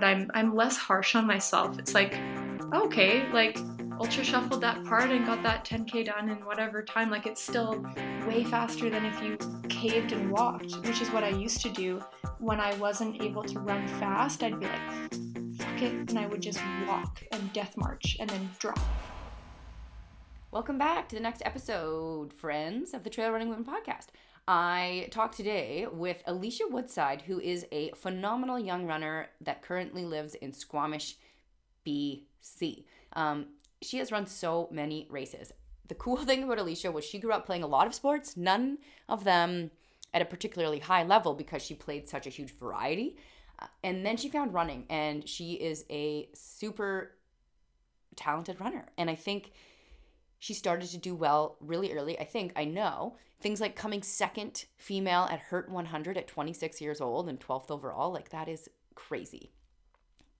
but I'm I'm less harsh on myself. It's like, okay, like ultra shuffled that part and got that 10k done in whatever time. Like it's still way faster than if you caved and walked, which is what I used to do when I wasn't able to run fast. I'd be like, fuck it, and I would just walk and death march and then drop. Welcome back to the next episode, friends, of the Trail Running Women podcast. I talked today with Alicia Woodside, who is a phenomenal young runner that currently lives in Squamish, BC. Um, she has run so many races. The cool thing about Alicia was she grew up playing a lot of sports, none of them at a particularly high level because she played such a huge variety. Uh, and then she found running, and she is a super talented runner. And I think she started to do well really early. I think, I know, things like coming second female at Hurt 100 at 26 years old and 12th overall, like that is crazy.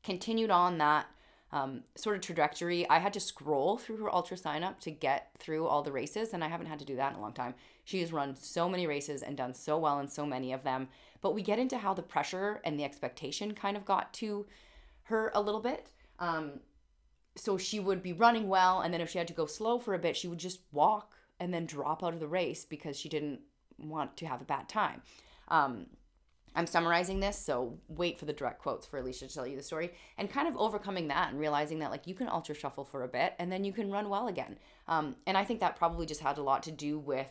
Continued on that um, sort of trajectory. I had to scroll through her UltraSignup to get through all the races, and I haven't had to do that in a long time. She has run so many races and done so well in so many of them. But we get into how the pressure and the expectation kind of got to her a little bit. Um, so she would be running well, and then if she had to go slow for a bit, she would just walk and then drop out of the race because she didn't want to have a bad time. Um, I'm summarizing this, so wait for the direct quotes for Alicia to tell you the story and kind of overcoming that and realizing that like you can ultra shuffle for a bit and then you can run well again. Um, and I think that probably just had a lot to do with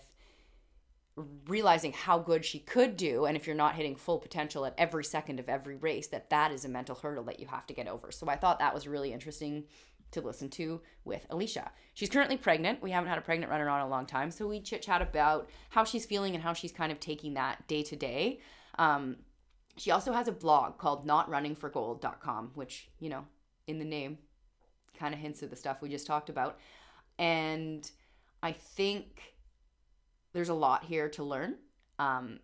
realizing how good she could do and if you're not hitting full potential at every second of every race that that is a mental hurdle that you have to get over so i thought that was really interesting to listen to with alicia she's currently pregnant we haven't had a pregnant runner on a long time so we chit chat about how she's feeling and how she's kind of taking that day to day um, she also has a blog called notrunningforgold.com, which, you know, in the name kind of hints at the stuff we just talked about. And I think there's a lot here to learn. Um,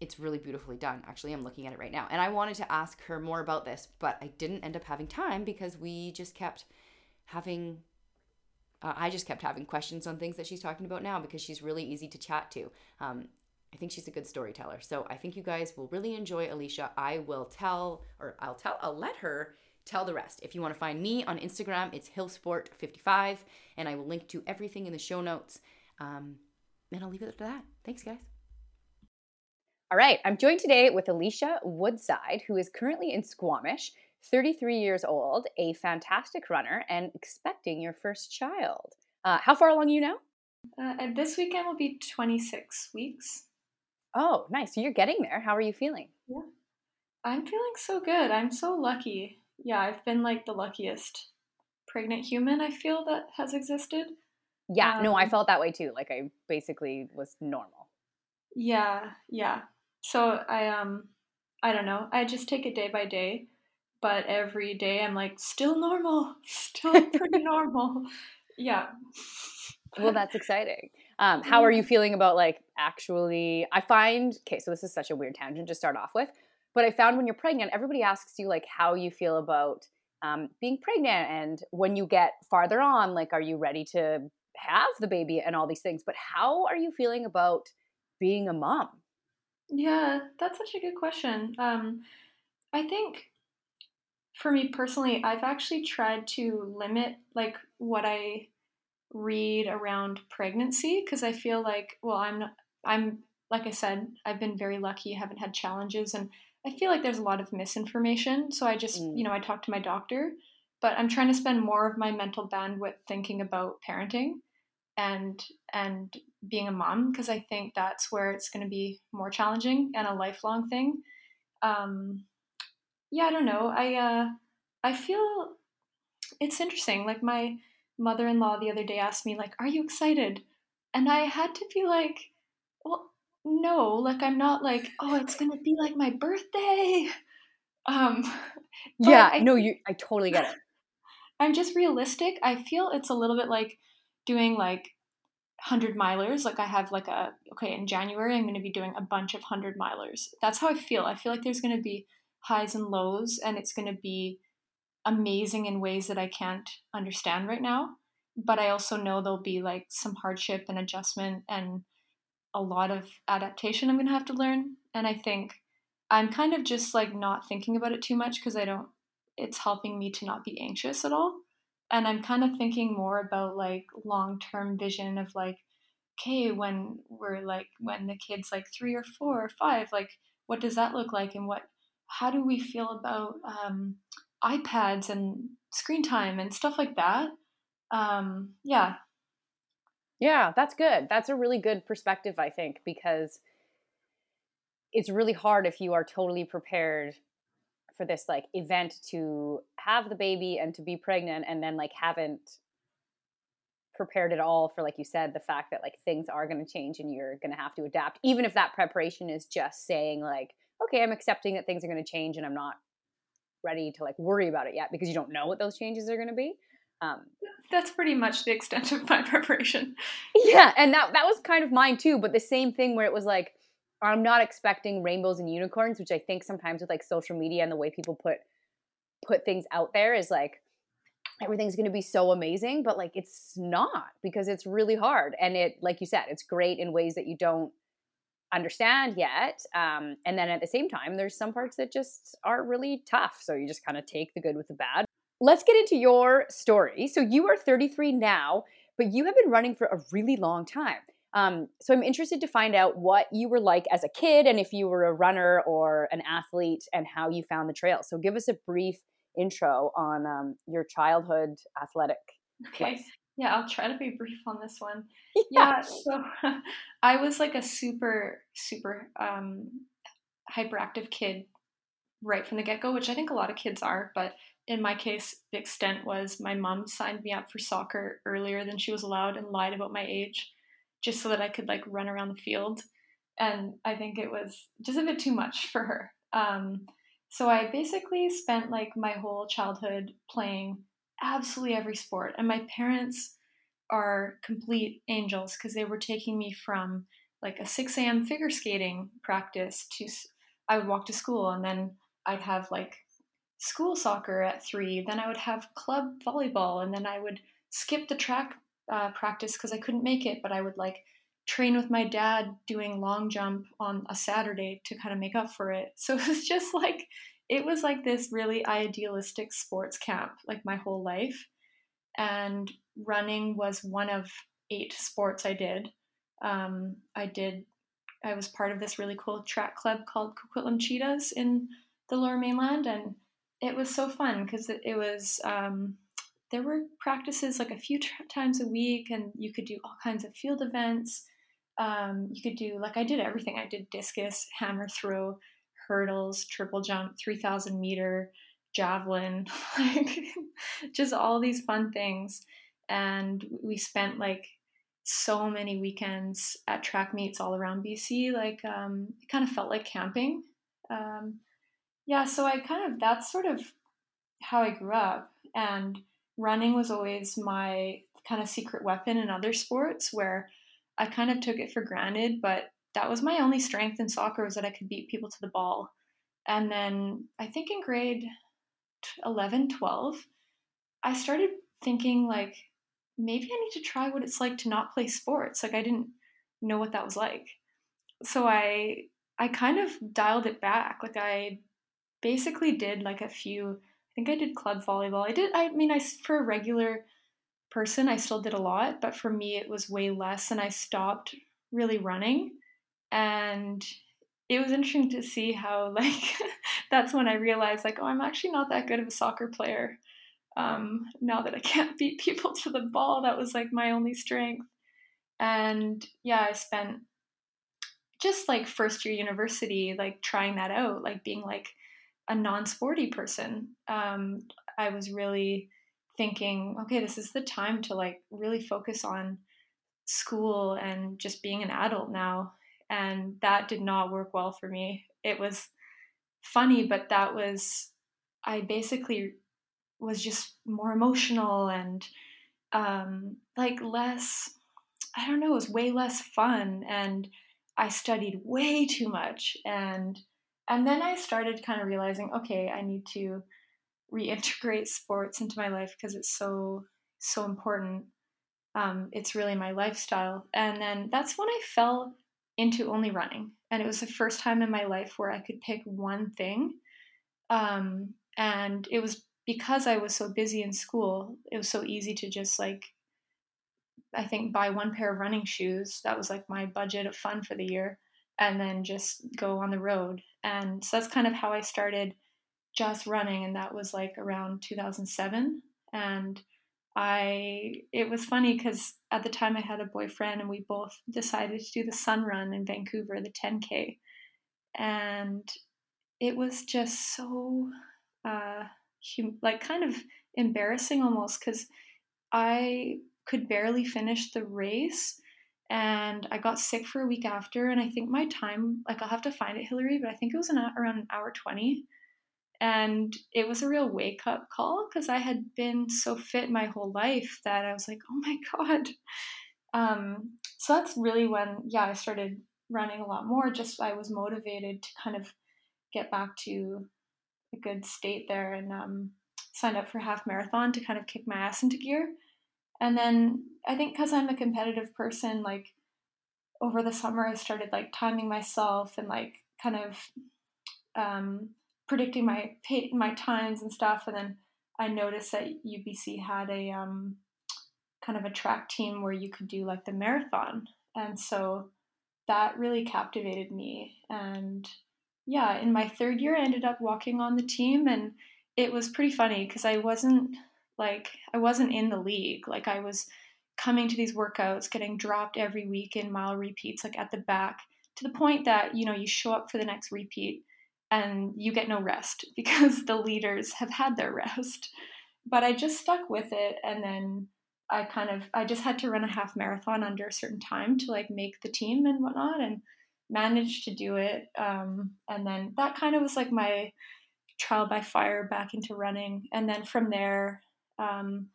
it's really beautifully done. Actually, I'm looking at it right now. And I wanted to ask her more about this, but I didn't end up having time because we just kept having uh, I just kept having questions on things that she's talking about now because she's really easy to chat to. Um, I think she's a good storyteller. So I think you guys will really enjoy Alicia. I will tell, or I'll tell, I'll let her tell the rest. If you want to find me on Instagram, it's hilsport55, and I will link to everything in the show notes. Um, and I'll leave it at that. Thanks, guys. All right, I'm joined today with Alicia Woodside, who is currently in Squamish, 33 years old, a fantastic runner, and expecting your first child. Uh, how far along are you now? Uh, this weekend will be 26 weeks. Oh, nice. So you're getting there. How are you feeling? Yeah. I'm feeling so good. I'm so lucky. Yeah, I've been like the luckiest pregnant human I feel that has existed. Yeah, um, no, I um felt that way too. Like I basically was normal. Yeah, yeah. So I um I don't know. I just take it day by day, but every day I'm like still normal, still pretty normal. Yeah. Well, that's exciting. Um, how are you feeling about like actually? I find okay, so this is such a weird tangent to start off with, but I found when you're pregnant, everybody asks you like how you feel about um, being pregnant, and when you get farther on, like, are you ready to have the baby and all these things? But how are you feeling about being a mom? Yeah, that's such a good question. Um, I think for me personally, I've actually tried to limit like what I read around pregnancy because I feel like, well, I'm not, I'm like I said, I've been very lucky, haven't had challenges, and I feel like there's a lot of misinformation. So I just, mm. you know, I talk to my doctor, but I'm trying to spend more of my mental bandwidth thinking about parenting and and being a mom because I think that's where it's going to be more challenging and a lifelong thing. Um, yeah, I don't know. I uh, I feel it's interesting. Like my mother-in-law the other day asked me like, "Are you excited?" And I had to be like, "Well, no. Like I'm not like, oh, it's going to be like my birthday." Um Yeah, I no, you I totally get it. I'm just realistic. I feel it's a little bit like doing like 100 milers. Like I have like a okay, in January I'm going to be doing a bunch of 100 milers. That's how I feel. I feel like there's going to be highs and lows and it's going to be amazing in ways that I can't understand right now. But I also know there'll be like some hardship and adjustment and a lot of adaptation I'm going to have to learn. And I think I'm kind of just like not thinking about it too much because I don't it's helping me to not be anxious at all. And I'm kind of thinking more about like long term vision of like, okay, when we're like, when the kid's like three or four or five, like, what does that look like? And what, how do we feel about um, iPads and screen time and stuff like that? Um, yeah. Yeah, that's good. That's a really good perspective, I think, because it's really hard if you are totally prepared for this like event to have the baby and to be pregnant and then like haven't prepared at all for like you said the fact that like things are going to change and you're going to have to adapt even if that preparation is just saying like okay i'm accepting that things are going to change and i'm not ready to like worry about it yet because you don't know what those changes are going to be um, that's pretty much the extent of my preparation. Yeah and that that was kind of mine too but the same thing where it was like I'm not expecting rainbows and unicorns, which I think sometimes with like social media and the way people put put things out there is like everything's going to be so amazing, but like it's not because it's really hard and it like you said, it's great in ways that you don't understand yet. Um, and then at the same time, there's some parts that just are really tough. So you just kind of take the good with the bad. Let's get into your story. So you are 33 now, but you have been running for a really long time. Um, so I'm interested to find out what you were like as a kid and if you were a runner or an athlete and how you found the trail. So give us a brief intro on um, your childhood athletic okay. life. Yeah, I'll try to be brief on this one. Yeah, yeah so I was like a super, super um, hyperactive kid right from the get go, which I think a lot of kids are. But in my case, the extent was my mom signed me up for soccer earlier than she was allowed and lied about my age just so that I could like run around the field. And I think it was just a bit too much for her. Um, so I basically spent like my whole childhood playing absolutely every sport. And my parents are complete angels because they were taking me from like a 6 a.m. figure skating practice to, I would walk to school and then I'd have like school soccer at three. Then I would have club volleyball and then I would skip the track uh, practice because I couldn't make it, but I would like train with my dad doing long jump on a Saturday to kind of make up for it. So it was just like it was like this really idealistic sports camp like my whole life. And running was one of eight sports I did. Um, I did I was part of this really cool track club called Coquitlam Cheetahs in the Lower Mainland, and it was so fun because it, it, was um, there were practices like a few t- times a week, and you could do all kinds of field events. Um, you could do like I did everything. I did discus, hammer throw, hurdles, triple jump, three thousand meter, javelin, like just all these fun things. And we spent like so many weekends at track meets all around BC. Like um, it kind of felt like camping. Um, yeah, so I kind of that's sort of how I grew up, and running was always my kind of secret weapon in other sports where I kind of took it for granted, but that was my only strength in soccer was that I could beat people to the ball. And then I think in grade 11, 12, I started thinking like maybe I need to try what it's like to not play sports. Like I didn't know what that was like. So I I kind of dialed it back. Like I basically did like a few I think I did club volleyball. I did. I mean, I for a regular person, I still did a lot, but for me, it was way less, and I stopped really running. And it was interesting to see how like that's when I realized like, oh, I'm actually not that good of a soccer player. Um, now that I can't beat people to the ball, that was like my only strength. And yeah, I spent just like first year university, like trying that out, like being like a non-sporty person um, i was really thinking okay this is the time to like really focus on school and just being an adult now and that did not work well for me it was funny but that was i basically was just more emotional and um, like less i don't know it was way less fun and i studied way too much and and then I started kind of realizing, okay, I need to reintegrate sports into my life because it's so so important. Um, it's really my lifestyle. And then that's when I fell into only running, and it was the first time in my life where I could pick one thing. Um, and it was because I was so busy in school, it was so easy to just like I think buy one pair of running shoes. That was like my budget of fun for the year and then just go on the road. And so that's kind of how I started just running and that was like around 2007 and I it was funny cuz at the time I had a boyfriend and we both decided to do the sun run in Vancouver the 10k and it was just so uh hum- like kind of embarrassing almost cuz I could barely finish the race and I got sick for a week after and I think my time like I'll have to find it Hillary but I think it was an, around an hour 20 and it was a real wake up call because I had been so fit my whole life that I was like, oh my God. Um, so that's really when, yeah, I started running a lot more. Just I was motivated to kind of get back to a good state there and um, signed up for half marathon to kind of kick my ass into gear. And then I think because I'm a competitive person, like over the summer, I started like timing myself and like kind of um, predicting my my times and stuff, and then I noticed that UBC had a um, kind of a track team where you could do like the marathon, and so that really captivated me. And yeah, in my third year, I ended up walking on the team, and it was pretty funny because I wasn't like I wasn't in the league. Like I was coming to these workouts, getting dropped every week in mile repeats, like at the back, to the point that you know you show up for the next repeat and you get no rest because the leaders have had their rest. But I just stuck with it and then I kind of I just had to run a half marathon under a certain time to like make the team and whatnot and managed to do it. Um, and then that kind of was like my trial by fire back into running. And then from there, um,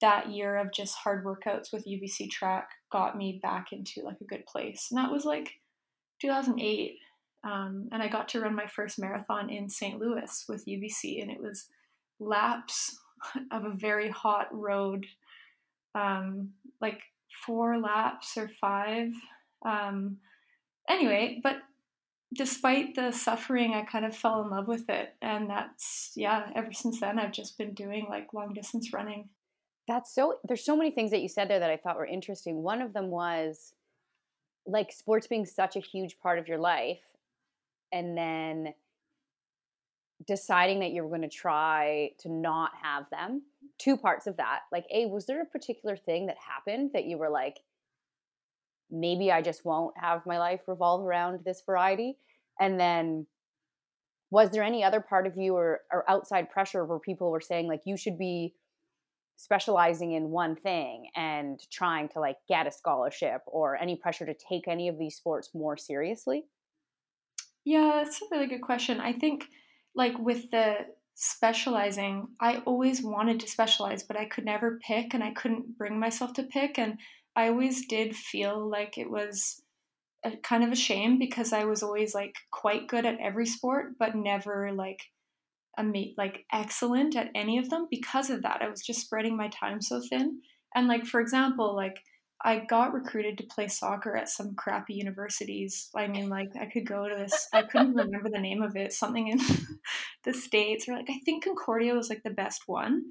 that year of just hard workouts with UBC track got me back into like a good place. And that was like 2008. Um, and I got to run my first marathon in St. Louis with UBC, and it was laps of a very hot road, um, like four laps or five. Um, anyway, but despite the suffering, I kind of fell in love with it. And that's, yeah, ever since then, I've just been doing like long distance running. That's so, there's so many things that you said there that I thought were interesting. One of them was like sports being such a huge part of your life and then deciding that you were going to try to not have them. Two parts of that like a was there a particular thing that happened that you were like maybe i just won't have my life revolve around this variety? And then was there any other part of you or, or outside pressure where people were saying like you should be specializing in one thing and trying to like get a scholarship or any pressure to take any of these sports more seriously yeah, that's a really good question. I think, like, with the specializing, I always wanted to specialize, but I could never pick and I couldn't bring myself to pick. And I always did feel like it was a, kind of a shame because I was always like quite good at every sport, but never like a like excellent at any of them because of that. I was just spreading my time so thin. And like for example, like I got recruited to play soccer at some crappy universities. I mean, like I could go to this. I couldn't remember the name of it. Something in the states, or like I think Concordia was like the best one.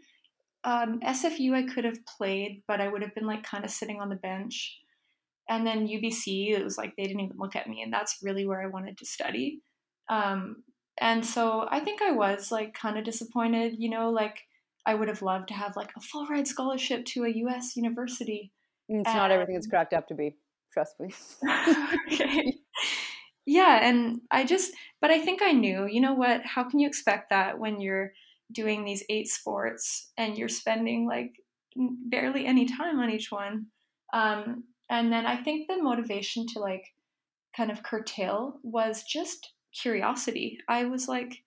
Um, SFU I could have played, but I would have been like kind of sitting on the bench. And then UBC, it was like they didn't even look at me, and that's really where I wanted to study. Um, and so I think I was like kind of disappointed. You know, like I would have loved to have like a full ride scholarship to a U.S. university it's not everything it's cracked up to be. Trust me. okay. Yeah, and I just, but I think I knew, you know what? How can you expect that when you're doing these eight sports and you're spending like barely any time on each one? Um, and then I think the motivation to like kind of curtail was just curiosity. I was like,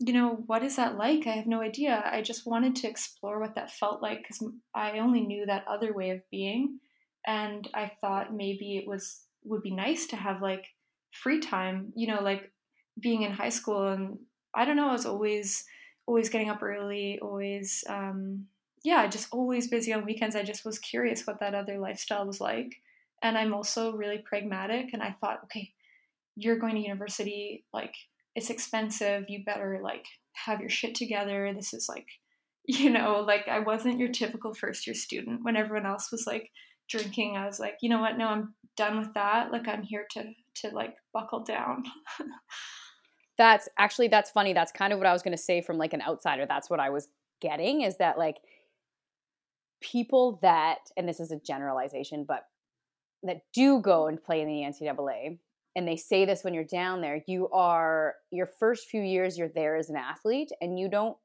you know, what is that like? I have no idea. I just wanted to explore what that felt like because I only knew that other way of being. And I thought maybe it was would be nice to have like free time, you know, like being in high school and I don't know, I was always always getting up early, always um yeah, just always busy on weekends. I just was curious what that other lifestyle was like. And I'm also really pragmatic and I thought, okay, you're going to university like it's expensive you better like have your shit together. This is like, you know, like I wasn't your typical first year student. When everyone else was like drinking, I was like, you know what? No, I'm done with that. Like I'm here to to like buckle down. that's actually that's funny. That's kind of what I was going to say from like an outsider. That's what I was getting is that like people that and this is a generalization, but that do go and play in the NCAA and they say this when you're down there you are your first few years you're there as an athlete and you don't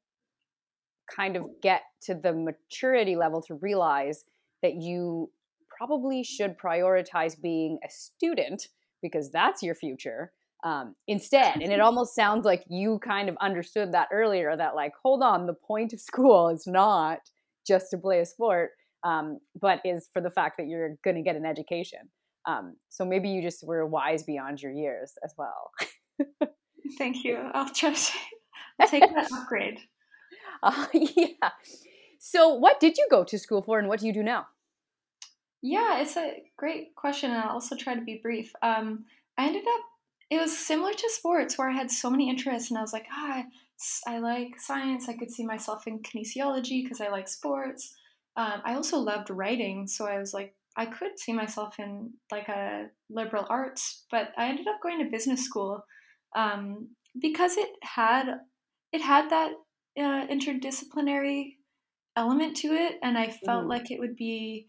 kind of get to the maturity level to realize that you probably should prioritize being a student because that's your future um, instead. And it almost sounds like you kind of understood that earlier that like hold on the point of school is not just to play a sport um, but is for the fact that you're going to get an education um, so maybe you just were wise beyond your years as well. Thank you. I'll try to I'll take that upgrade. Uh, yeah. So, what did you go to school for, and what do you do now? Yeah, it's a great question, and I'll also try to be brief. Um, I ended up. It was similar to sports, where I had so many interests, and I was like, ah, I like science. I could see myself in kinesiology because I like sports. Um, I also loved writing, so I was like, I could see myself in like a liberal arts, but I ended up going to business school um, because it had it had that uh, interdisciplinary element to it, and I felt mm. like it would be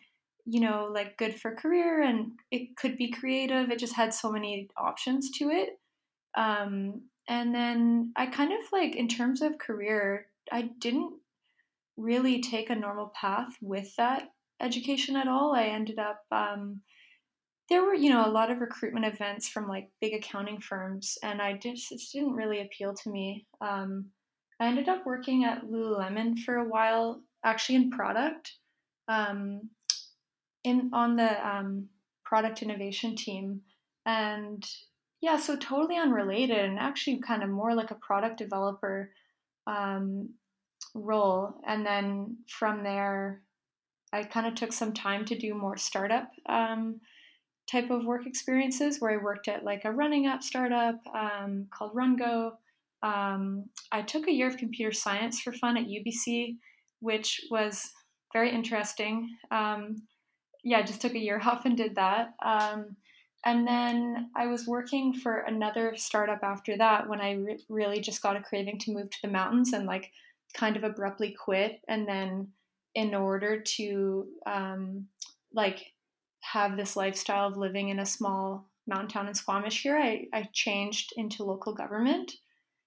you know like good for career and it could be creative. It just had so many options to it. Um, and then I kind of like in terms of career, I didn't really take a normal path with that education at all. I ended up um, there were you know a lot of recruitment events from like big accounting firms, and I just it didn't really appeal to me. Um, I ended up working at Lululemon for a while, actually in product, um, in on the um, product innovation team, and yeah, so totally unrelated, and actually kind of more like a product developer um, role. And then from there, I kind of took some time to do more startup um, type of work experiences where I worked at like a running app startup um, called RunGo. Um, I took a year of computer science for fun at UBC, which was very interesting. Um, yeah, just took a year off and did that. Um, and then I was working for another startup after that when I re- really just got a craving to move to the mountains and like kind of abruptly quit and then in order to um, like have this lifestyle of living in a small mountain town in Squamish here, I, I changed into local government.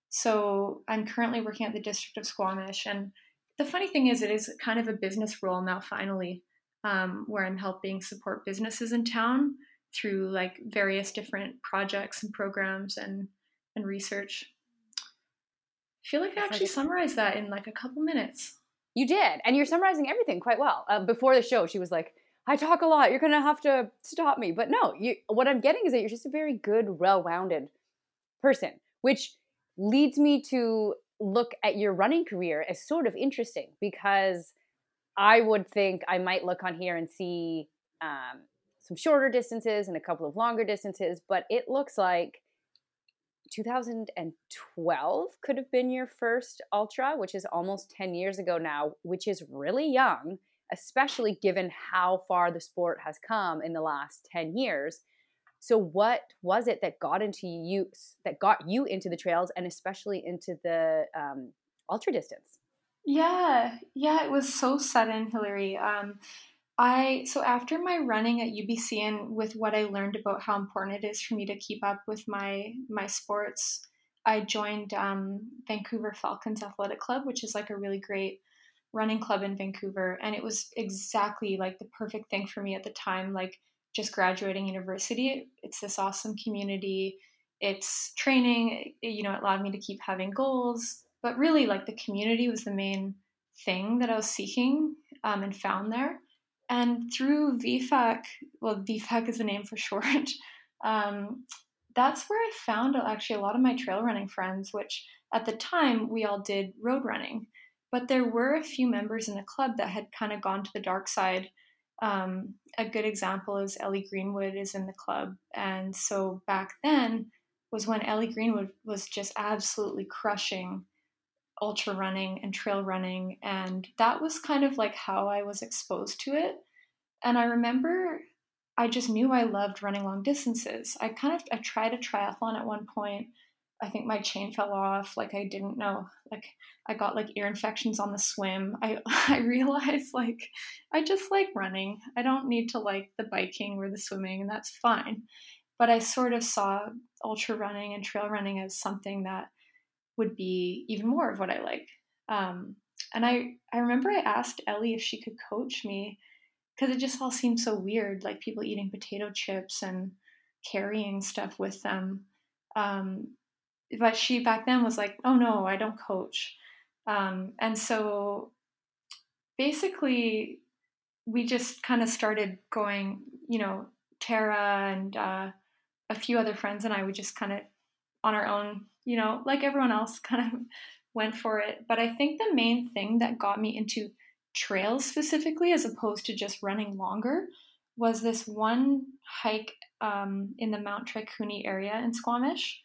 So I'm currently working at the District of Squamish. And the funny thing is, it is kind of a business role now, finally, um, where I'm helping support businesses in town through like various different projects and programs and, and research. I feel like I actually summarized that in like a couple minutes. You did, and you're summarizing everything quite well. Uh, before the show, she was like, "I talk a lot. You're gonna have to stop me." But no, you. What I'm getting is that you're just a very good, well-rounded person, which leads me to look at your running career as sort of interesting because I would think I might look on here and see um, some shorter distances and a couple of longer distances, but it looks like 2012 could have been your first ultra, which is almost 10 years ago now, which is really young, especially given how far the sport has come in the last 10 years. So what was it that got into you that got you into the trails and especially into the um, ultra distance? Yeah, yeah, it was so sudden, Hillary. Um, I so after my running at UBC and with what I learned about how important it is for me to keep up with my my sports, I joined um, Vancouver Falcons Athletic Club, which is like a really great running club in Vancouver, and it was exactly like the perfect thing for me at the time. Like just graduating university, it's this awesome community. It's training, you know, it allowed me to keep having goals, but really like the community was the main thing that I was seeking um, and found there and through VFAC, well, VFAC is the name for short, um, that's where I found actually a lot of my trail running friends, which at the time we all did road running. But there were a few members in the club that had kind of gone to the dark side. Um, a good example is Ellie Greenwood is in the club. And so back then was when Ellie Greenwood was just absolutely crushing ultra running and trail running. And that was kind of like how I was exposed to it. And I remember I just knew I loved running long distances. I kind of I tried a triathlon at one point. I think my chain fell off. Like I didn't know. Like I got like ear infections on the swim. I I realized like I just like running. I don't need to like the biking or the swimming, and that's fine. But I sort of saw ultra running and trail running as something that would be even more of what I like. Um, and I I remember I asked Ellie if she could coach me because it just all seemed so weird, like people eating potato chips and carrying stuff with them. Um, but she back then was like, "Oh no, I don't coach," um, and so basically we just kind of started going. You know, Tara and uh, a few other friends and I, would just kind of on our own, you know, like everyone else, kind of went for it. But I think the main thing that got me into trails specifically, as opposed to just running longer, was this one hike um, in the Mount Tricouni area in Squamish.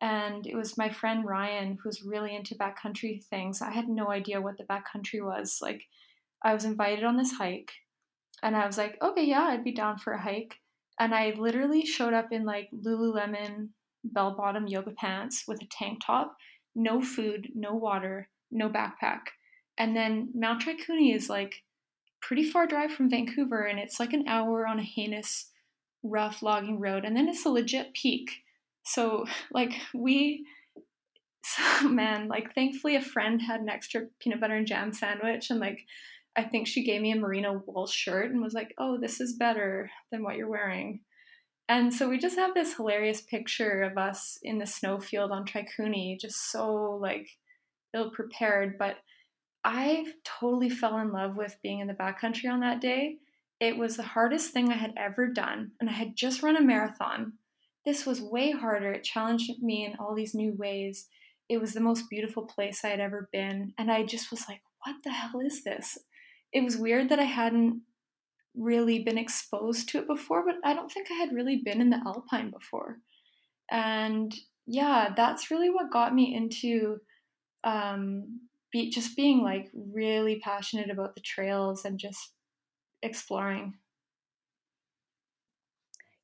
And it was my friend Ryan who's really into backcountry things. I had no idea what the backcountry was. Like, I was invited on this hike, and I was like, okay, yeah, I'd be down for a hike. And I literally showed up in like Lululemon bell bottom yoga pants with a tank top, no food, no water, no backpack. And then Mount Tricouni is like pretty far drive from Vancouver and it's like an hour on a heinous, rough logging road. And then it's a legit peak. So, like, we, so, man, like, thankfully a friend had an extra peanut butter and jam sandwich and like, I think she gave me a merino wool shirt and was like, oh, this is better than what you're wearing. And so we just have this hilarious picture of us in the snowfield on Tricouni, just so like ill prepared. But I totally fell in love with being in the backcountry on that day. It was the hardest thing I had ever done, and I had just run a marathon. This was way harder. It challenged me in all these new ways. It was the most beautiful place I had ever been, and I just was like, what the hell is this? It was weird that I hadn't really been exposed to it before, but I don't think I had really been in the Alpine before. And yeah, that's really what got me into um, be, just being like really passionate about the trails and just exploring.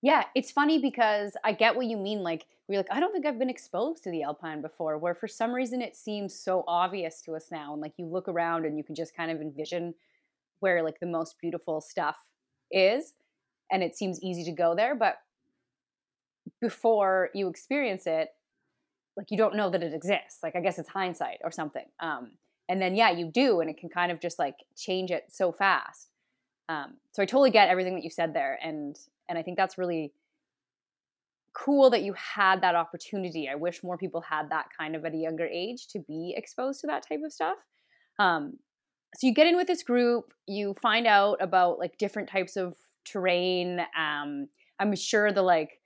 Yeah, it's funny because I get what you mean. Like, we're like, I don't think I've been exposed to the Alpine before, where for some reason it seems so obvious to us now. And like, you look around and you can just kind of envision where like the most beautiful stuff is. And it seems easy to go there. But before you experience it, like you don't know that it exists. Like, I guess it's hindsight or something. Um, and then yeah you do and it can kind of just like change it so fast um, so i totally get everything that you said there and and i think that's really cool that you had that opportunity i wish more people had that kind of at a younger age to be exposed to that type of stuff um, so you get in with this group you find out about like different types of terrain um, i'm sure the like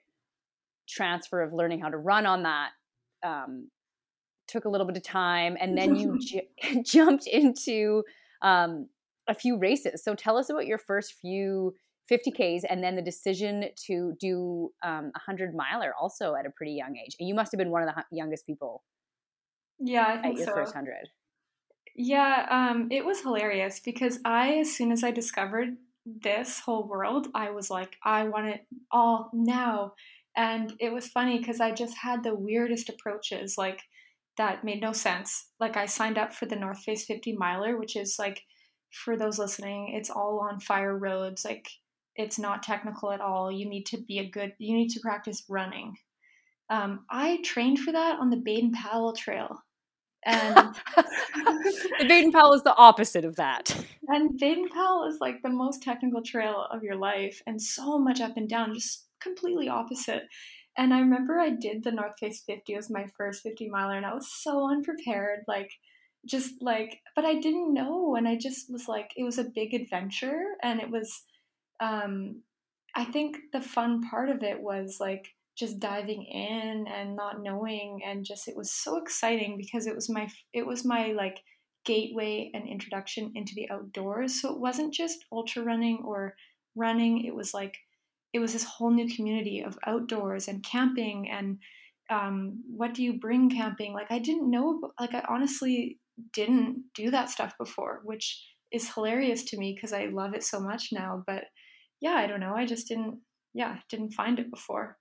transfer of learning how to run on that um, took a little bit of time, and then you j- jumped into um, a few races. So tell us about your first few 50Ks and then the decision to do um, a 100 miler also at a pretty young age. And you must have been one of the youngest people. Yeah, I think at your so. first 100. Yeah, um, it was hilarious because I, as soon as I discovered this whole world, I was like, I want it all now. And it was funny because I just had the weirdest approaches. Like, that made no sense. Like I signed up for the North Face 50 miler, which is like for those listening, it's all on fire roads. Like it's not technical at all. You need to be a good. You need to practice running. Um, I trained for that on the Baden Powell Trail, and the Baden Powell is the opposite of that. And Baden Powell is like the most technical trail of your life, and so much up and down, just completely opposite. And I remember I did the North Face 50. It was my first 50 miler, and I was so unprepared. Like, just like, but I didn't know. And I just was like, it was a big adventure. And it was, um, I think the fun part of it was like just diving in and not knowing. And just, it was so exciting because it was my, it was my like gateway and introduction into the outdoors. So it wasn't just ultra running or running, it was like, it was this whole new community of outdoors and camping and um, what do you bring camping? Like I didn't know, like I honestly didn't do that stuff before, which is hilarious to me because I love it so much now. But yeah, I don't know. I just didn't, yeah, didn't find it before.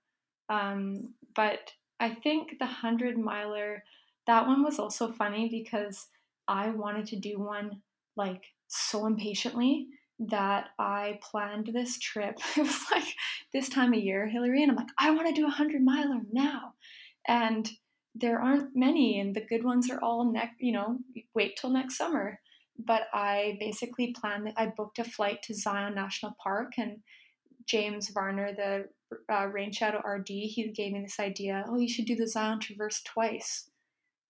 Um, but I think the hundred miler, that one was also funny because I wanted to do one like so impatiently that I planned this trip. It was like this time of year, Hillary, and I'm like, I want to do a hundred miler now. And there aren't many, and the good ones are all next, you know, wait till next summer. But I basically planned that I booked a flight to Zion National Park, and James Varner, the uh, Rainshadow RD, he gave me this idea. Oh, you should do the Zion Traverse twice.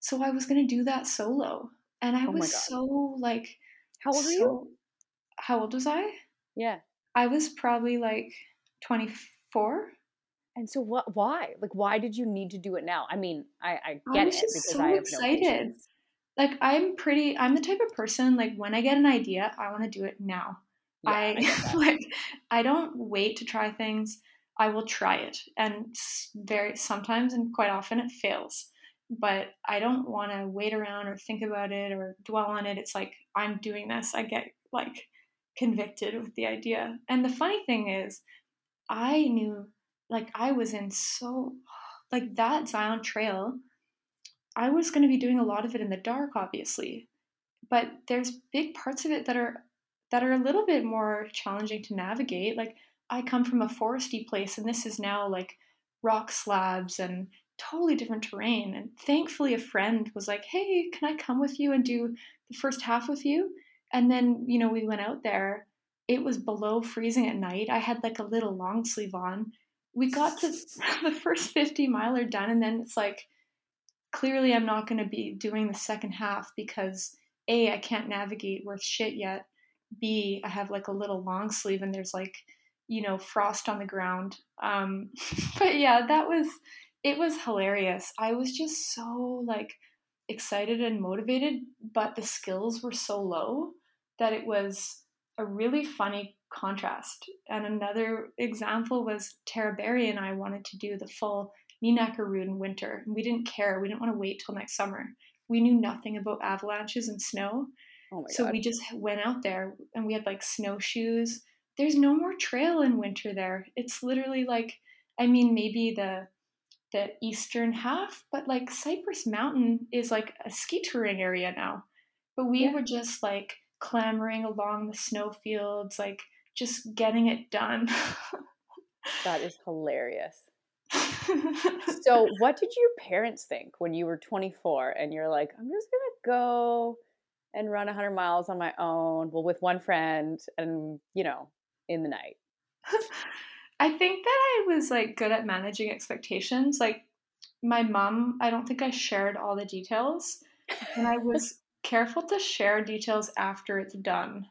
So I was gonna do that solo, and I Oh was so like, How old were you? How old was I? Yeah. I was probably like 24. And so what why? Like why did you need to do it now? I mean, I, I I get was it just because so I have excited. no patience. Like I'm pretty I'm the type of person like when I get an idea, I want to do it now. Yeah, I, I like I don't wait to try things. I will try it. And very sometimes and quite often it fails. But I don't want to wait around or think about it or dwell on it. It's like I'm doing this. I get like convicted with the idea. And the funny thing is I knew like I was in so like that Zion Trail. I was going to be doing a lot of it in the dark, obviously, but there's big parts of it that are that are a little bit more challenging to navigate. Like I come from a foresty place, and this is now like rock slabs and totally different terrain. And thankfully, a friend was like, "Hey, can I come with you and do the first half with you?" And then you know we went out there. It was below freezing at night. I had like a little long sleeve on. We got to the first 50 miler done, and then it's like, clearly I'm not going to be doing the second half because A, I can't navigate worth shit yet. B, I have like a little long sleeve and there's like, you know, frost on the ground. Um, but yeah, that was, it was hilarious. I was just so like excited and motivated, but the skills were so low that it was a really funny contrast. And another example was Tara Berry and I wanted to do the full Knee Knacker route in winter. We didn't care. We didn't want to wait till next summer. We knew nothing about avalanches and snow. Oh so god. we just went out there and we had like snowshoes. There's no more trail in winter there. It's literally like I mean maybe the the eastern half, but like Cypress Mountain is like a ski touring area now. But we Yeah. were just like clambering along the snowfields, like just getting it done. that is hilarious. So, what did your parents think when you were 24 and you're like, I'm just going to go and run 100 miles on my own, well, with one friend and, you know, in the night? I think that I was like good at managing expectations. Like my mom, I don't think I shared all the details, and I was careful to share details after it's done.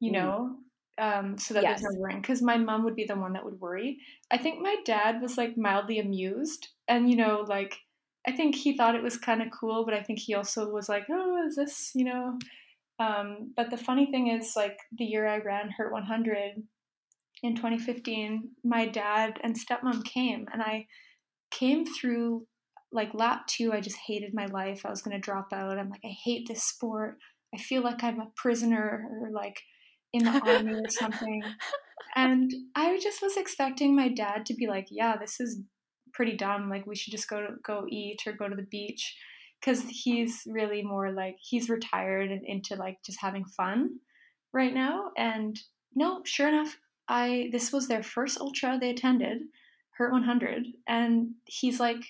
You Mm. know, um, so that there's Yes. no worrying. Because my mom would be the one that would worry. I think my dad was like mildly amused, and you know, like I think he thought it was kind of cool, but I think he also was like, "Oh, is this?" You know. Um, but the funny thing is, like the year I ran Hurt 100 in 2015, my dad and stepmom came, and I came through like lap two. I just hated my life. I was going to drop out. I'm like, I hate this sport. I feel like I'm a prisoner or like in the army or something. And I just was expecting my dad to be like, yeah, this is pretty dumb. Like we should just go to go eat or go to the beach because he's really more like he's retired and into like just having fun right now. And no, sure enough, I this was their first ultra they attended, Hurt 100, and he's like,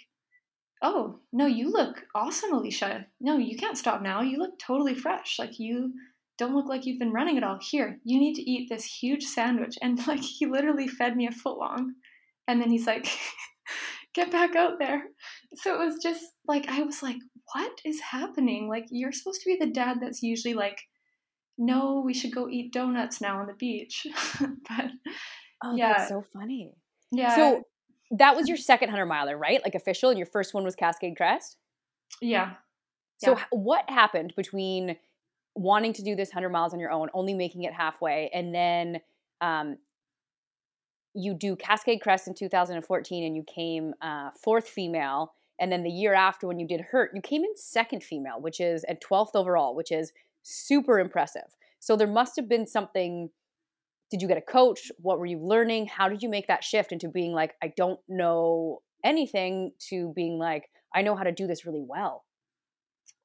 "Oh no, you look awesome, Alicia. No, you can't stop now. You look totally fresh. Like you." Don't look like you've been running at all. Here, you need to eat this huge sandwich. And like, he literally fed me a foot long. And then he's like, get back out there. So it was just like, I was like, what is happening? Like, you're supposed to be the dad that's usually like, no, we should go eat donuts now on the beach. but Oh, Yeah. that's so funny. yeah. So, that was your second 100 miler, right? Like official, and your first one was Cascade Crest? yeah. So, Yeah. what happened between wanting to do this 100 miles on your own, only making it halfway, and then, um, you do Cascade Crest in 2014 and you came uh, fourth female. And then the year after, when you did Hurt, you came in second female, which is at 12th overall, which is super impressive. So there must have been something. Did you get a coach? What were you learning? How did you make that shift into being like, I don't know anything to being like, I know how to do this really well?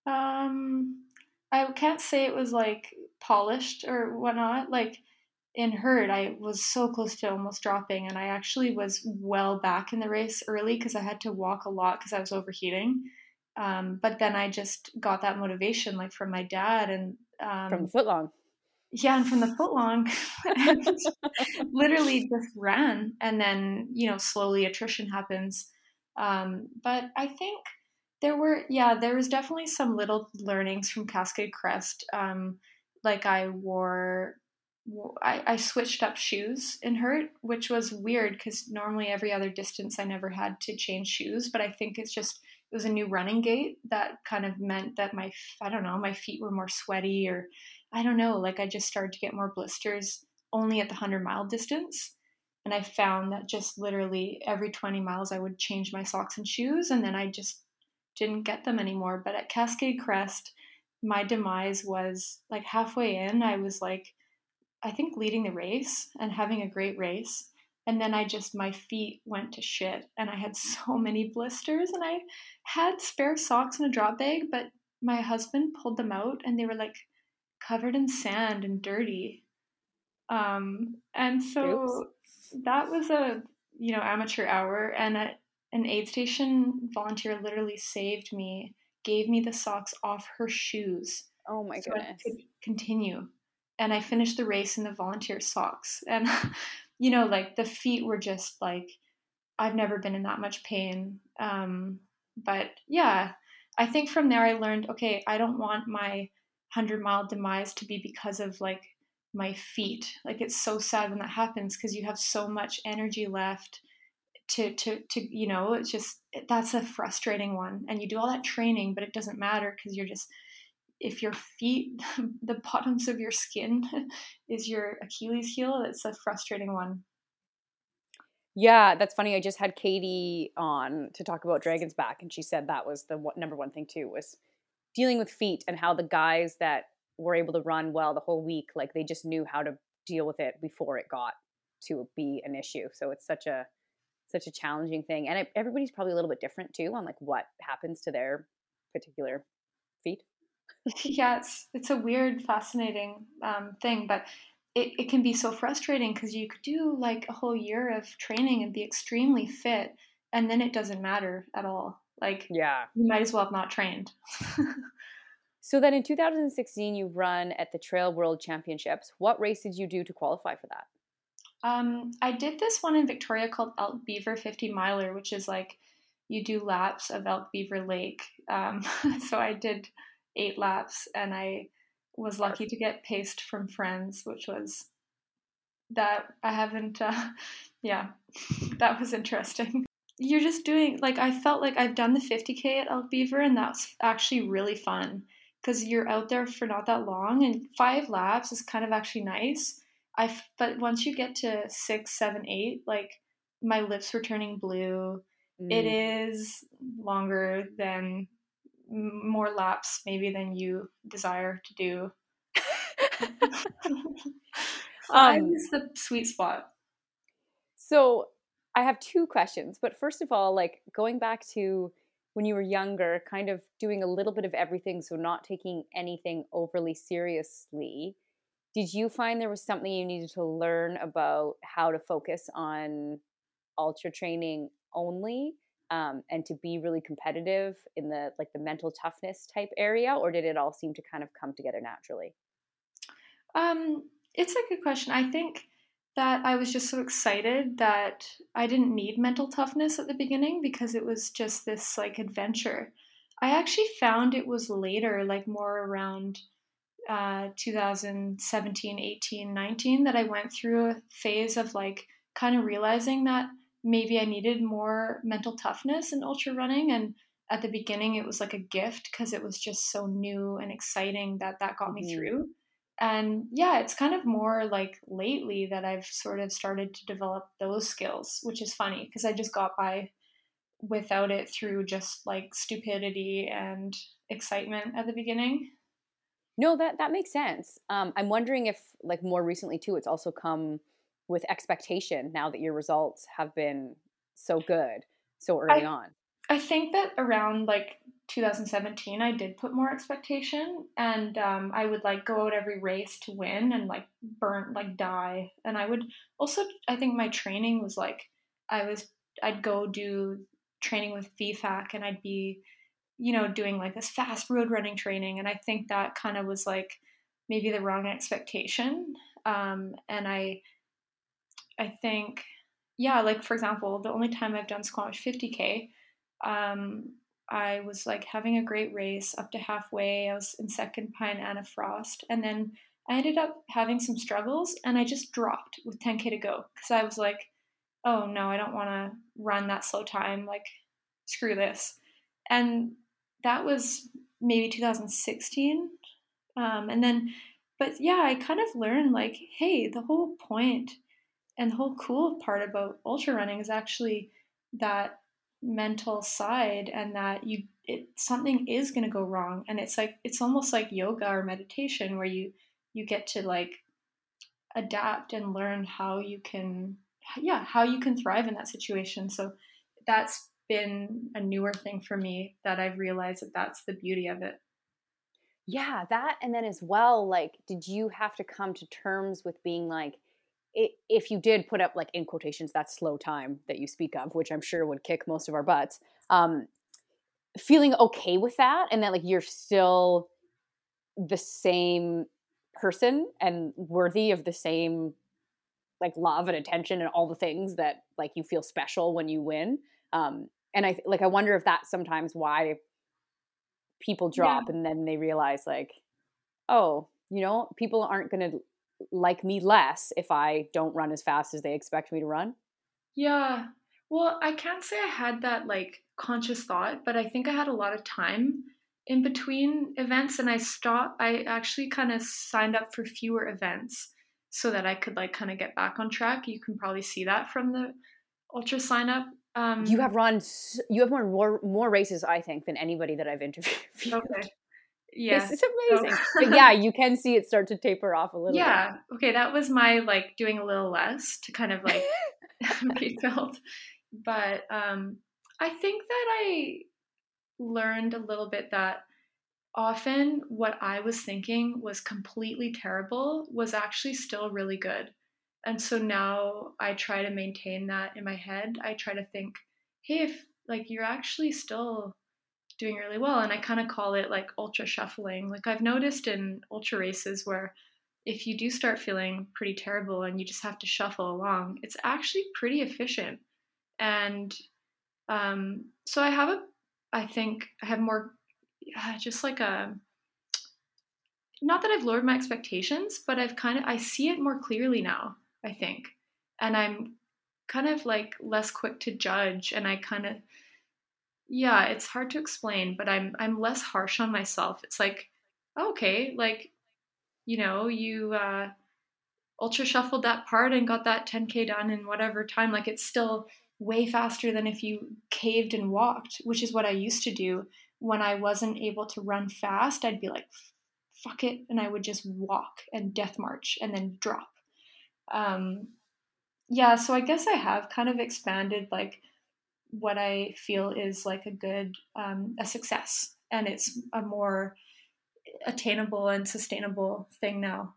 Um, I can't say it was like polished or whatnot. Like in Hurt, I was so close to almost dropping, and I actually was well back in the race early because I had to walk a lot because I was overheating. Um, but then I just got that motivation, like from my dad and um, from the footlong. Yeah, and from the footlong, literally just ran, and then you know slowly attrition happens. Um, but I think there were yeah there was definitely some little learnings from Cascade Crest. Um, like I wore I, I switched up shoes in Hurt, which was weird because normally every other distance I never had to change shoes. But I think it's just it was a new running gait that kind of meant that my I don't know my feet were more sweaty or I don't know like I just started to get more blisters only at the hundred mile distance. And I found that just literally every 20 miles I would change my socks and shoes and then I just didn't get them anymore. But at Cascade Crest, my demise was like halfway in, I was like I think leading the race and having a great race. And then I just, my feet went to shit and I had so many blisters and I had spare socks in a drop bag, but my husband pulled them out and they were like covered in sand and dirty. Um, and so Oops. that was a, you know, amateur hour and a, an aid station volunteer literally saved me, gave me the socks off her shoes. Oh my so goodness. I could continue and I finished the race in the volunteer socks. And, you know, like the feet were just like, I've never been in that much pain. Um, but yeah, I think from there I learned okay, I don't want my 100 mile demise to be because of like my feet. Like it's so sad when that happens because you have so much energy left to to to you know it's just that's a frustrating one and you do all that training but it doesn't matter because you're just if your feet, the bottoms of your skin is your Achilles heel, it's a frustrating one. Yeah, that's funny. I just had Katie on to talk about Dragon's Back, and she said that was the number one thing too was dealing with feet and how the guys that were able to run well the whole week, like they just knew how to deal with it before it got to be an issue. So it's such a such a challenging thing, and it, everybody's probably a little bit different too on like what happens to their particular feet. yeah, it's it's a weird, fascinating um, thing, but it, it can be so frustrating because you could do like a whole year of training and be extremely fit, and then it doesn't matter at all. Like, yeah, you might as well have not trained. so then, in 2016, you run at the Trail World Championships. What race did you do to qualify for that? Um, I did this one in Victoria called Elk Beaver 50 miler, which is like you do laps of Elk Beaver Lake. Um, so I did eight laps, and I was lucky to get paced from friends, which was that I haven't. Uh, yeah, that was interesting. You're just doing like I felt like I've done the 50k at Elk Beaver, and that's actually really fun because you're out there for not that long, and five laps is kind of actually nice. I but once you get to six, seven, eight, like my lips were turning blue. Mm. It is longer than more laps maybe than you desire to do. um, is the sweet spot. So I have two questions, but first of all, like going back to when you were younger, kind of doing a little bit of everything, so not taking anything overly seriously. Did you find there was something you needed to learn about how to focus on ultra training only? Um, and to be really competitive in the like the mental toughness type area or did it all seem to kind of come together naturally? Um, it's a good question. I think that i was just so excited that i didn't need mental toughness at the beginning because it was just this like adventure. I actually found it was later like more around uh, 2017 18 19 that i went through a phase of like kind of realizing that maybe I needed more mental toughness in ultra running. And at the beginning, it was like a gift because it was just so new and exciting that that got me mm-hmm. through. and yeah, it's kind of more like lately that I've sort of started to develop those skills, which is funny because I just got by without it through just like stupidity and excitement at the beginning. No, that that makes sense. Um, I'm wondering if, like, more recently too, it's also come with expectation now that your results have been so good so early I, on. I think that around like 2017, I did put more expectation, and um, I would like go out every race to win and like burn, like die. And I would also, I think my training was like, I was, I'd go do training with VFAC, and I'd be you know, doing like this fast road running training. And I think that kind of was like maybe the wrong expectation. Um, and I, I think, yeah, like for example, the only time I've done Squamish 50K, um, I was like having a great race up to halfway. I was in second behind Anna Frost. And then I ended up having some struggles and I just dropped with 10K to go because I was like, oh no, I don't want to run that slow time. Like, screw this. And that was maybe 2016. Um, and then, but yeah, I kind of learned like, hey, the whole point and the whole cool part about ultra running is actually that mental side and that you it something is going to go wrong and it's like it's almost like yoga or meditation where you you get to like adapt and learn how you can yeah how you can thrive in that situation so that's been a newer thing for me that I've realized that that's the beauty of it. Yeah, that and then as well, like, did you have to come to terms with being like, if you did put up like in quotations that slow time that you speak of, which I'm sure would kick most of our butts, um, feeling okay with that, and that like you're still the same person and worthy of the same like love and attention and all the things that like you feel special when you win um, and I like I wonder if that's sometimes why people drop yeah. and then they realize like, oh, you know, people aren't going to like me less if I don't run as fast as they expect me to run. Yeah. Well, I can't say I had that like conscious thought, but I think I had a lot of time in between events and I stopped I actually kind of signed up for fewer events so that I could like kind of get back on track. You can probably see that from the UltraSignup um, you have run. You have more, more more races, I think, than anybody that I've interviewed. Okay. Yeah, it's, amazing. but yeah, you can see it start to taper off a little. Yeah. Bit. Okay, that was my like doing a little less to kind of like rebuild. But um, I think that I learned a little bit that often what I was thinking was completely terrible was actually still really good. And so now I try to maintain that in my head. I try to think, hey, if like you're actually still doing really well, and I kind of call it like ultra shuffling. Like I've noticed in ultra races where if you do start feeling pretty terrible and you just have to shuffle along, it's actually pretty efficient. And um, so I have a, I think I have more, just like a, not that I've lowered my expectations, but I've kind of, I see it more clearly now. I think. And I'm kind of like less quick to judge and I kind of yeah, it's hard to explain, but I'm I'm less harsh on myself. It's like okay, like you know, you uh ultra shuffled that part and got that 10k done in whatever time like it's still way faster than if you caved and walked, which is what I used to do when I wasn't able to run fast. I'd be like fuck it and I would just walk and death march and then drop um, yeah, so I guess I have kind of expanded like what I feel is like a good um, a success, and it's a more attainable and sustainable thing now.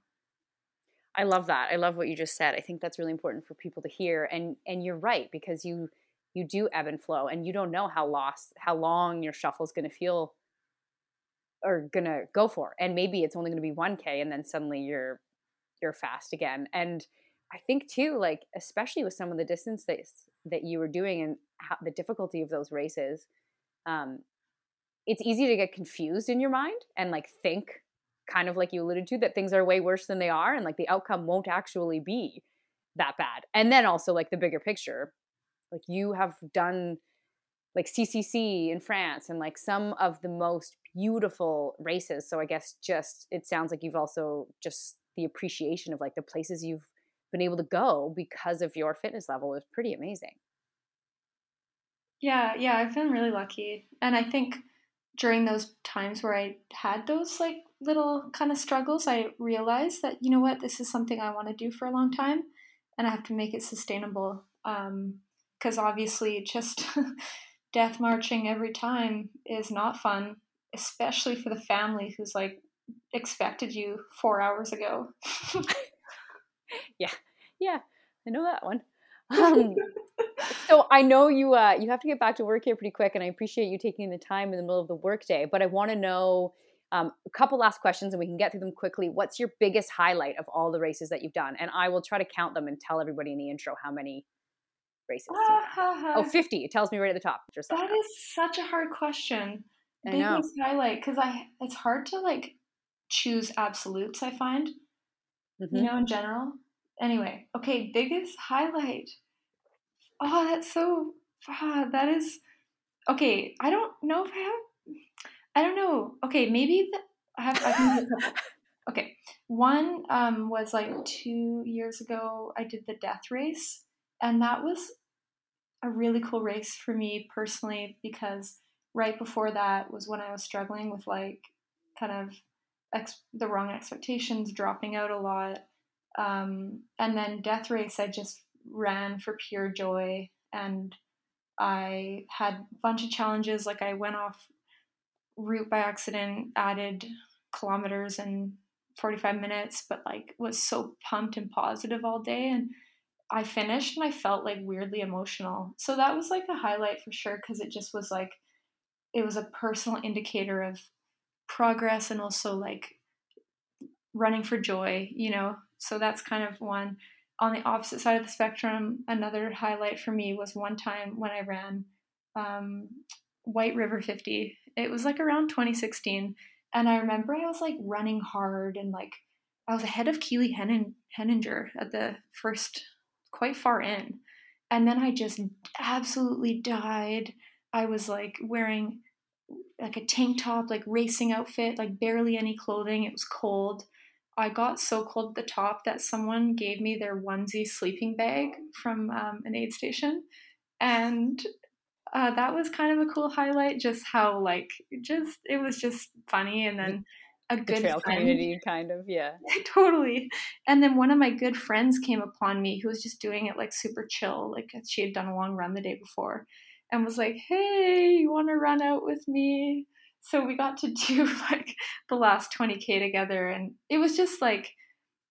I love that. I love what you just said. I think that's really important for people to hear. And and you're right because you you do ebb and flow, and you don't know how lost how long your shuffle is going to feel or going to go for. And maybe it's only going to be 1k and then suddenly you're you're fast again. And I think too, like especially with some of the distance that that you were doing and how, the difficulty of those races, um, it's easy to get confused in your mind and like think, kind of like you alluded to, that things are way worse than they are, and like the outcome won't actually be that bad. And then also like the bigger picture, like you have done like CCC in France and like some of the most beautiful races. So I guess just it sounds like you've also just the appreciation of like the places you've been able to go because of your fitness level is pretty amazing. Yeah, yeah, I've been really lucky. And I think during those times where I had those like little kind of struggles, I realized that, you know what, this is something I want to do for a long time and I have to make it sustainable. Because um, obviously, just death marching every time is not fun, especially for the family who's like expected you four hours ago. yeah, yeah, I know that one. Um, so I know you uh, you have to get back to work here pretty quick, and I appreciate you taking the time in the middle of the workday. But I want to know um, a couple last questions, and we can get through them quickly. What's your biggest highlight of all the races that you've done? And I will try to count them and tell everybody in the intro how many races. oh, 50. It tells me right at the top. That is such a hard question. I biggest know. highlight because I it's hard to like choose absolutes. I find, mm-hmm. you know, in general. Anyway, okay, biggest highlight. Oh, that's so. Ah, that is okay. I don't know if I have. I don't know. Okay, maybe the, I have. I can do a couple. Okay, one um, was like two years ago. I did the death race, and that was a really cool race for me personally because right before that was when I was struggling with like kind of ex- the wrong expectations, dropping out a lot. Um, and then Death Race, I just ran for pure joy. And I had a bunch of challenges. Like I went off route by accident, added kilometers in 45 minutes, but like was so pumped and positive all day. And I finished and I felt like weirdly emotional. So that was like a highlight for sure because it just was like, it was a personal indicator of progress and also like running for joy, you know? So that's kind of one. On the opposite side of the spectrum, another highlight for me was one time when I ran um, White River 50. It was like around 2016. And I remember I was like running hard and like I was ahead of Keely Hennen- Henninger at the first, quite far in. And then I just absolutely died. I was like wearing like a tank top, like racing outfit, like barely any clothing. It was cold. I got so cold at the top that someone gave me their onesie sleeping bag from um, an aid station. And uh, that was kind of a cool highlight, just how, like, just, it was just funny. And then a good the trail friend, community, kind of, yeah. totally. And then one of my good friends came upon me who was just doing it, like, super chill. Like, she had done a long run the day before and was like, hey, you want to run out with me? So we got to do like the last 20K together, and it was just like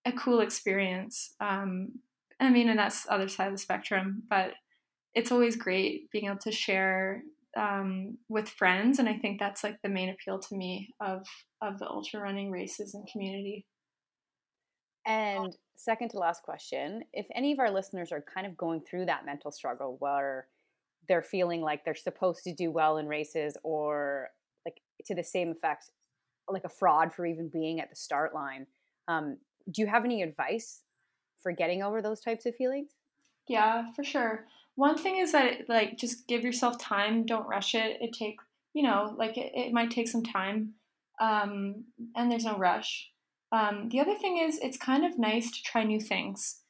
a cool experience. Um, I mean, and that's other side of the spectrum, but it's always great being able to share um, with friends, and I think that's like the main appeal to me of of the ultra running races and community. And second to last question, if any of our listeners are kind of going through that mental struggle where they're feeling like they're supposed to do well in races or like to the same effect like a fraud for even being at the start line. Um, do you have any advice for getting over those types of feelings? Yeah for sure. One thing is that like just give yourself time don't rush it. It take you know like it, it might take some time um, and there's no rush. Um, the other thing is it's kind of nice to try new things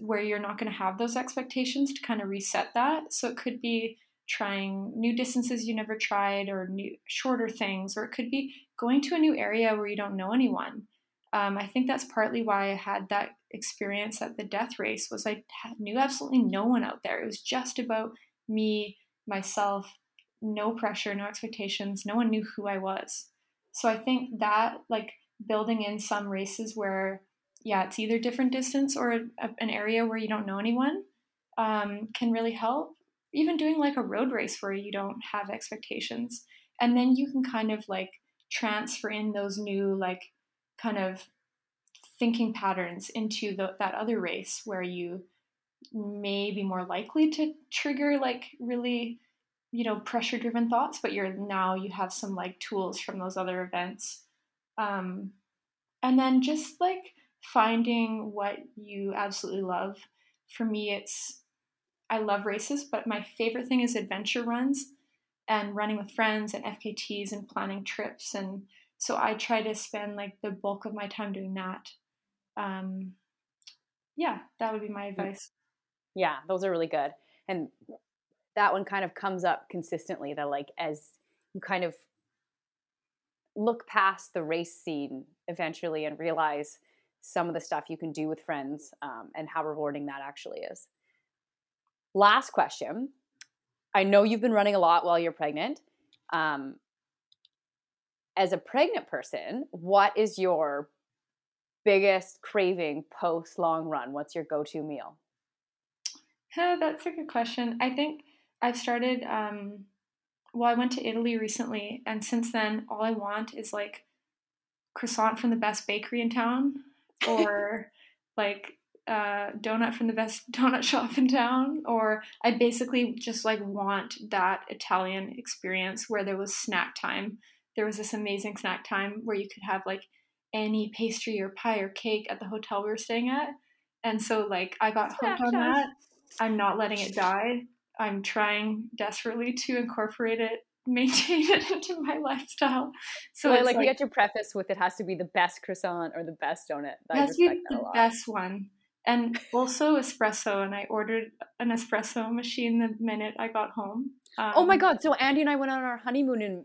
where you're not going to have those expectations to kind of reset that. So it could be trying new distances you never tried or new shorter things, or it could be going to a new area where you don't know anyone. Um, I think that's partly why I had that experience at the death race was I knew absolutely no one out there. It was just about me, myself, no pressure, no expectations. No one knew who I was. So I think that like building in some races where yeah, it's either different distance or a, an area where you don't know anyone um, can really help. Even doing like a road race where you don't have expectations. And then you can kind of like transfer in those new, like, kind of thinking patterns into the, that other race where you may be more likely to trigger like really you know pressure driven thoughts but you're now you have some like tools from those other events um and then just like finding what you absolutely love. For me, it's I love races, but my favorite thing is adventure runs. and running with friends and FKTs and planning trips. And so I try to spend like the bulk of my time doing that. Um, yeah, that would be my advice. Yeah, those are really good. And that one kind of comes up consistently that like as you kind of look past the race scene eventually and realize some of the stuff you can do with friends um, and how rewarding that actually is. Last question. I know you've been running a lot while you're pregnant. Um, as a pregnant person, what is your biggest craving post long run? What's your go to meal? Uh, that's a good question. I think I've started, um, well, I went to Italy recently, and since then, all I want is like croissant from the best bakery in town or like uh, donut from the best donut shop in town, or I basically just like want that Italian experience where there was snack time. There was this amazing snack time where you could have like any pastry or pie or cake at the hotel we were staying at. And so like I got hooked on that. I'm not letting it die. I'm trying desperately to incorporate it, maintain it into my lifestyle. So well, like, like, you have to preface with it has to be the best croissant or the best donut. It has to be the best one and also espresso. And I ordered an espresso machine the minute I got home. Um, oh my um, god! So Andy and I went on our honeymoon in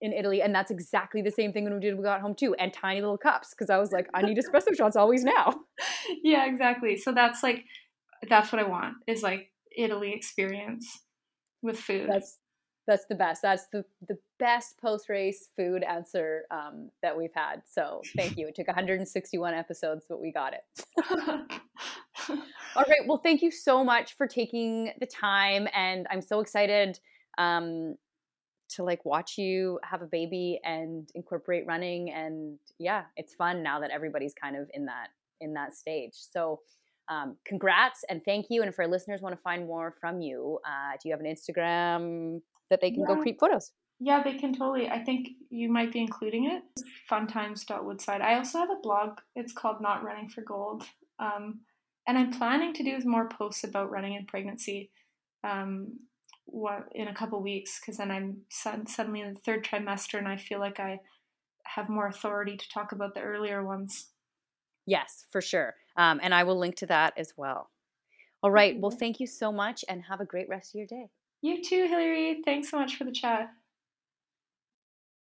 in Italy, and that's exactly the same thing when we did. We got home too, and tiny little cups because I was like, I need espresso shots always now. yeah, exactly. So that's like that's what I want is like Italy experience with food. That's that's the best. That's the the best post race food answer um, that we've had. So thank you. It took 161 episodes, but we got it. All right. Well, thank you so much for taking the time, and I'm so excited um, to like watch you have a baby and incorporate running. And yeah, it's fun now that everybody's kind of in that in that stage. So. Um, congrats and thank you. And if our listeners want to find more from you, uh, do you have an Instagram that they can yeah. go create photos. Yeah, they can totally. I think you might be including it. Funtimes.woodside. I also have a blog. It's called Not Running for Gold. Um, and I'm planning to do more posts about running in pregnancy um, what, in a couple weeks because then I'm suddenly in the third trimester and I feel like I have more authority to talk about the earlier ones. Yes, for sure. Um, and I will link to that as well. All right. Well, thank you so much and have a great rest of your day. You too, Hillary. Thanks so much for the chat.